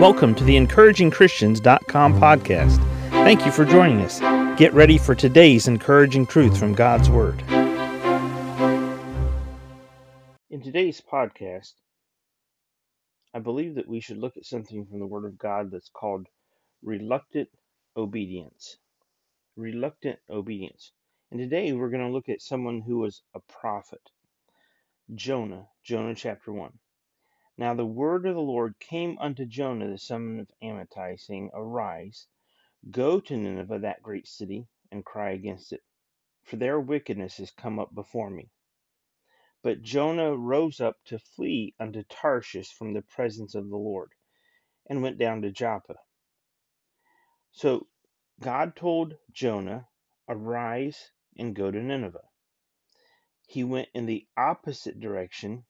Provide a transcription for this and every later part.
Welcome to the encouragingchristians.com podcast. Thank you for joining us. Get ready for today's encouraging truth from God's Word. In today's podcast, I believe that we should look at something from the Word of God that's called reluctant obedience. Reluctant obedience. And today we're going to look at someone who was a prophet. Jonah, Jonah chapter 1. Now the word of the Lord came unto Jonah the son of Amittai, saying, Arise, go to Nineveh, that great city, and cry against it, for their wickedness is come up before me. But Jonah rose up to flee unto Tarshish from the presence of the Lord, and went down to Joppa. So God told Jonah, Arise and go to Nineveh. He went in the opposite direction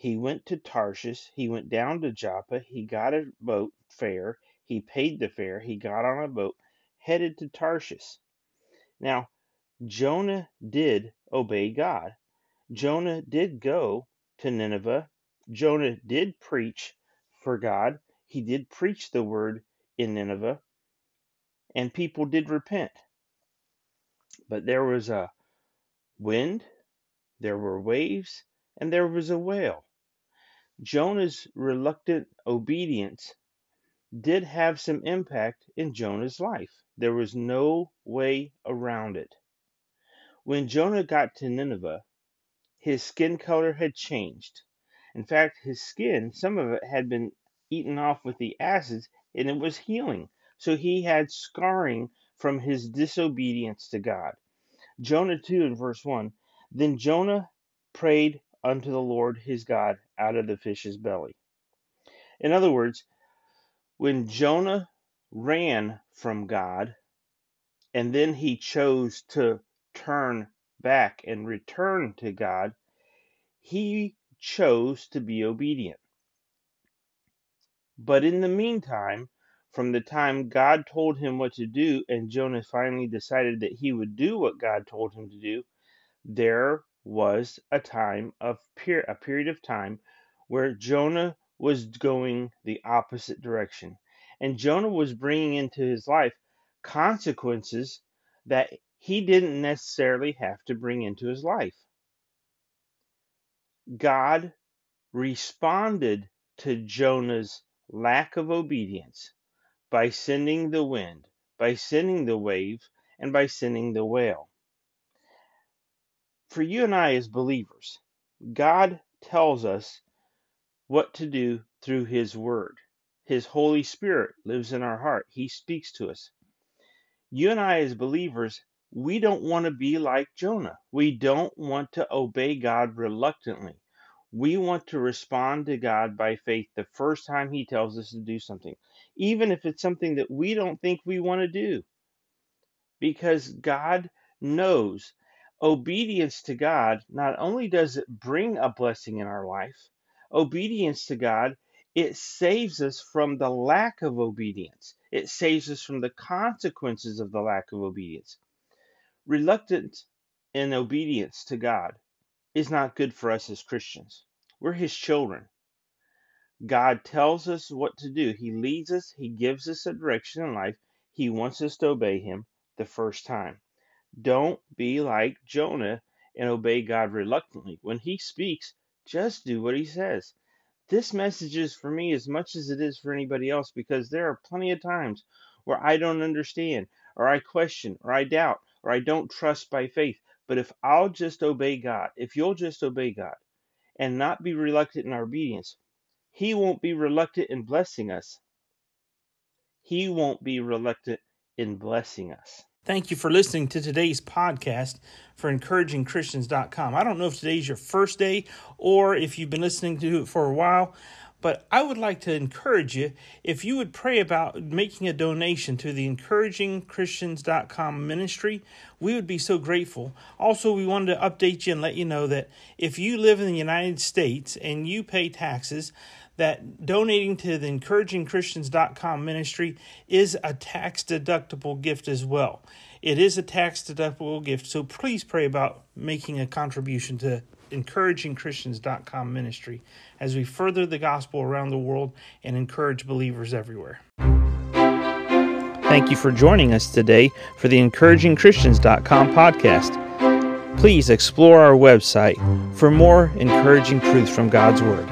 he went to Tarshish. He went down to Joppa. He got a boat fare. He paid the fare. He got on a boat, headed to Tarshish. Now, Jonah did obey God. Jonah did go to Nineveh. Jonah did preach for God. He did preach the word in Nineveh, and people did repent. But there was a wind, there were waves, and there was a whale. Jonah's reluctant obedience did have some impact in Jonah's life. There was no way around it. When Jonah got to Nineveh, his skin color had changed. In fact, his skin, some of it had been eaten off with the acids and it was healing. So he had scarring from his disobedience to God. Jonah 2 in verse 1 Then Jonah prayed unto the Lord his God out of the fish's belly. In other words, when Jonah ran from God and then he chose to turn back and return to God, he chose to be obedient. But in the meantime, from the time God told him what to do and Jonah finally decided that he would do what God told him to do, there was a time of per- a period of time where Jonah was going the opposite direction. And Jonah was bringing into his life consequences that he didn't necessarily have to bring into his life. God responded to Jonah's lack of obedience by sending the wind, by sending the wave, and by sending the whale for you and I as believers, God tells us what to do through His Word. His Holy Spirit lives in our heart, He speaks to us. You and I as believers, we don't want to be like Jonah. We don't want to obey God reluctantly. We want to respond to God by faith the first time He tells us to do something, even if it's something that we don't think we want to do. Because God knows obedience to God not only does it bring a blessing in our life, obedience to God, it saves us from the lack of obedience. It saves us from the consequences of the lack of obedience. Reluctant in obedience to God is not good for us as Christians. We're His children. God tells us what to do. He leads us, He gives us a direction in life. He wants us to obey Him the first time. Don't be like Jonah and obey God reluctantly. When he speaks, just do what he says. This message is for me as much as it is for anybody else because there are plenty of times where I don't understand, or I question, or I doubt, or I don't trust by faith. But if I'll just obey God, if you'll just obey God and not be reluctant in our obedience, He won't be reluctant in blessing us. He won't be reluctant in blessing us. Thank you for listening to today's podcast for encouragingchristians.com. I don't know if today's your first day or if you've been listening to it for a while, but I would like to encourage you if you would pray about making a donation to the encouragingchristians.com ministry. We would be so grateful. Also, we wanted to update you and let you know that if you live in the United States and you pay taxes, that donating to the encouragingchristians.com ministry is a tax deductible gift as well. It is a tax deductible gift, so please pray about making a contribution to encouragingchristians.com ministry as we further the gospel around the world and encourage believers everywhere. Thank you for joining us today for the encouragingchristians.com podcast. Please explore our website for more encouraging truths from God's Word.